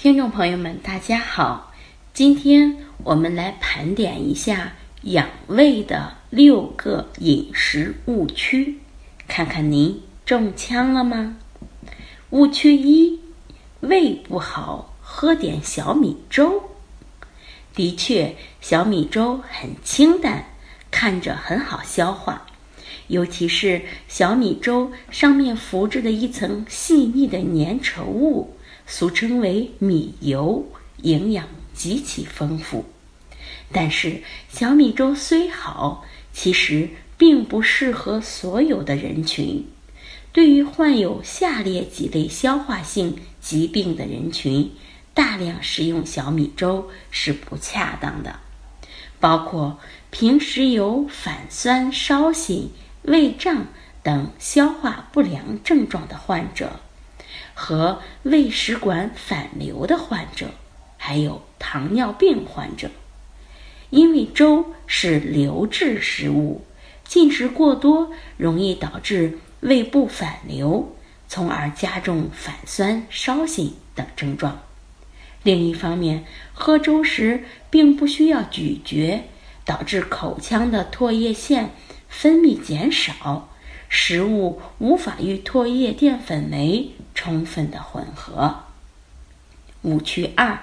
听众朋友们，大家好，今天我们来盘点一下养胃的六个饮食误区，看看您中枪了吗？误区一：胃不好，喝点小米粥。的确，小米粥很清淡，看着很好消化，尤其是小米粥上面浮着的一层细腻的粘稠物。俗称为米油，营养极其丰富。但是小米粥虽好，其实并不适合所有的人群。对于患有下列几类消化性疾病的人群，大量食用小米粥是不恰当的，包括平时有反酸、烧心、胃胀等消化不良症状的患者。和胃食管反流的患者，还有糖尿病患者，因为粥是流质食物，进食过多容易导致胃部反流，从而加重反酸、烧心等症状。另一方面，喝粥时并不需要咀嚼，导致口腔的唾液腺分泌减少。食物无法与唾液淀粉酶充分的混合。误区二：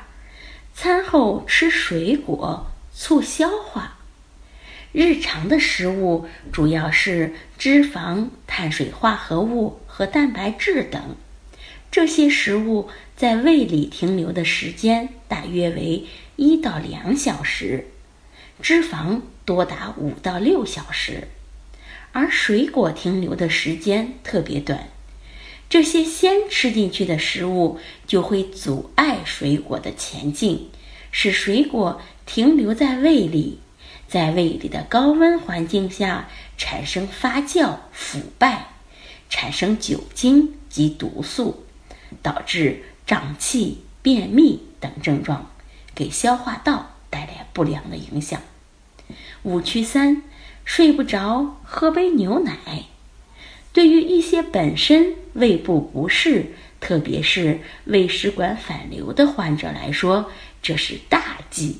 餐后吃水果促消化。日常的食物主要是脂肪、碳水化合物和蛋白质等，这些食物在胃里停留的时间大约为一到两小时，脂肪多达五到六小时。而水果停留的时间特别短，这些先吃进去的食物就会阻碍水果的前进，使水果停留在胃里，在胃里的高温环境下产生发酵、腐败，产生酒精及毒素，导致胀气、便秘等症状，给消化道带来不良的影响。误区三。睡不着，喝杯牛奶。对于一些本身胃部不适，特别是胃食管反流的患者来说，这是大忌。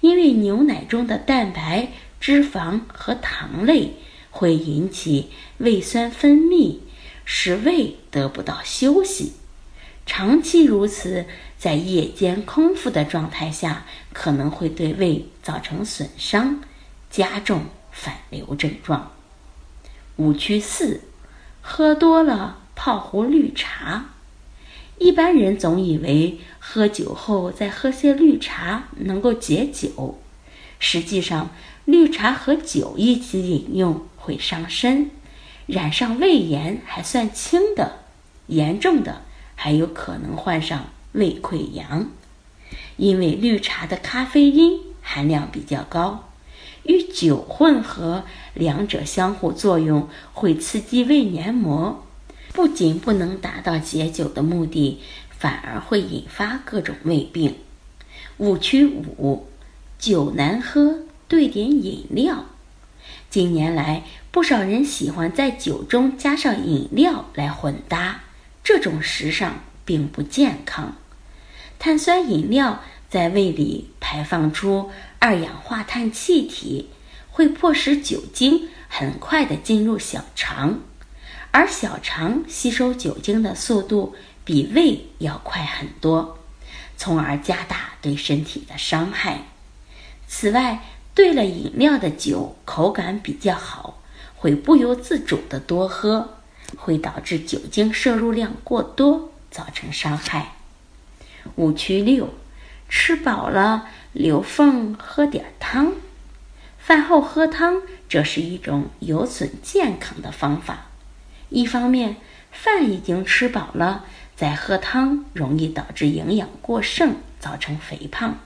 因为牛奶中的蛋白、脂肪和糖类会引起胃酸分泌，使胃得不到休息。长期如此，在夜间空腹的状态下，可能会对胃造成损伤，加重。反流症状。误区四：喝多了泡壶绿茶。一般人总以为喝酒后再喝些绿茶能够解酒，实际上绿茶和酒一起饮用会伤身，染上胃炎还算轻的，严重的还有可能患上胃溃疡，因为绿茶的咖啡因含量比较高。与酒混合，两者相互作用会刺激胃黏膜，不仅不能达到解酒的目的，反而会引发各种胃病。误区五：酒难喝，兑点饮料。近年来，不少人喜欢在酒中加上饮料来混搭，这种时尚并不健康。碳酸饮料在胃里排放出。二氧化碳气体会迫使酒精很快的进入小肠，而小肠吸收酒精的速度比胃要快很多，从而加大对身体的伤害。此外，兑了饮料的酒口感比较好，会不由自主的多喝，会导致酒精摄入量过多，造成伤害。误区六。吃饱了留缝喝点汤，饭后喝汤，这是一种有损健康的方法。一方面，饭已经吃饱了，再喝汤容易导致营养过剩，造成肥胖。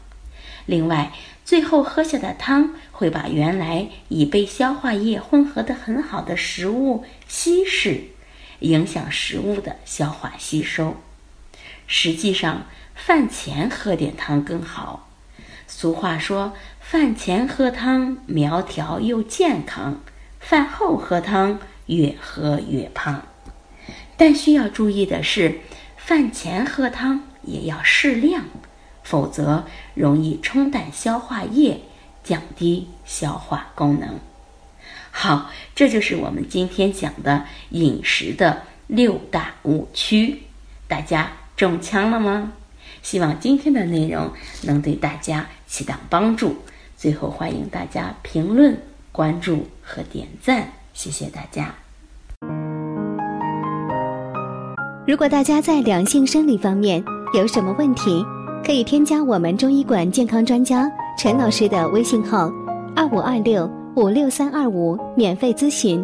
另外，最后喝下的汤会把原来已被消化液混合的很好的食物稀释，影响食物的消化吸收。实际上，饭前喝点汤更好。俗话说：“饭前喝汤苗条又健康，饭后喝汤越喝越胖。”但需要注意的是，饭前喝汤也要适量，否则容易冲淡消化液，降低消化功能。好，这就是我们今天讲的饮食的六大误区，大家中枪了吗？希望今天的内容能对大家起到帮助。最后，欢迎大家评论、关注和点赞，谢谢大家。如果大家在两性生理方面有什么问题，可以添加我们中医馆健康专家陈老师的微信号：二五二六五六三二五，免费咨询。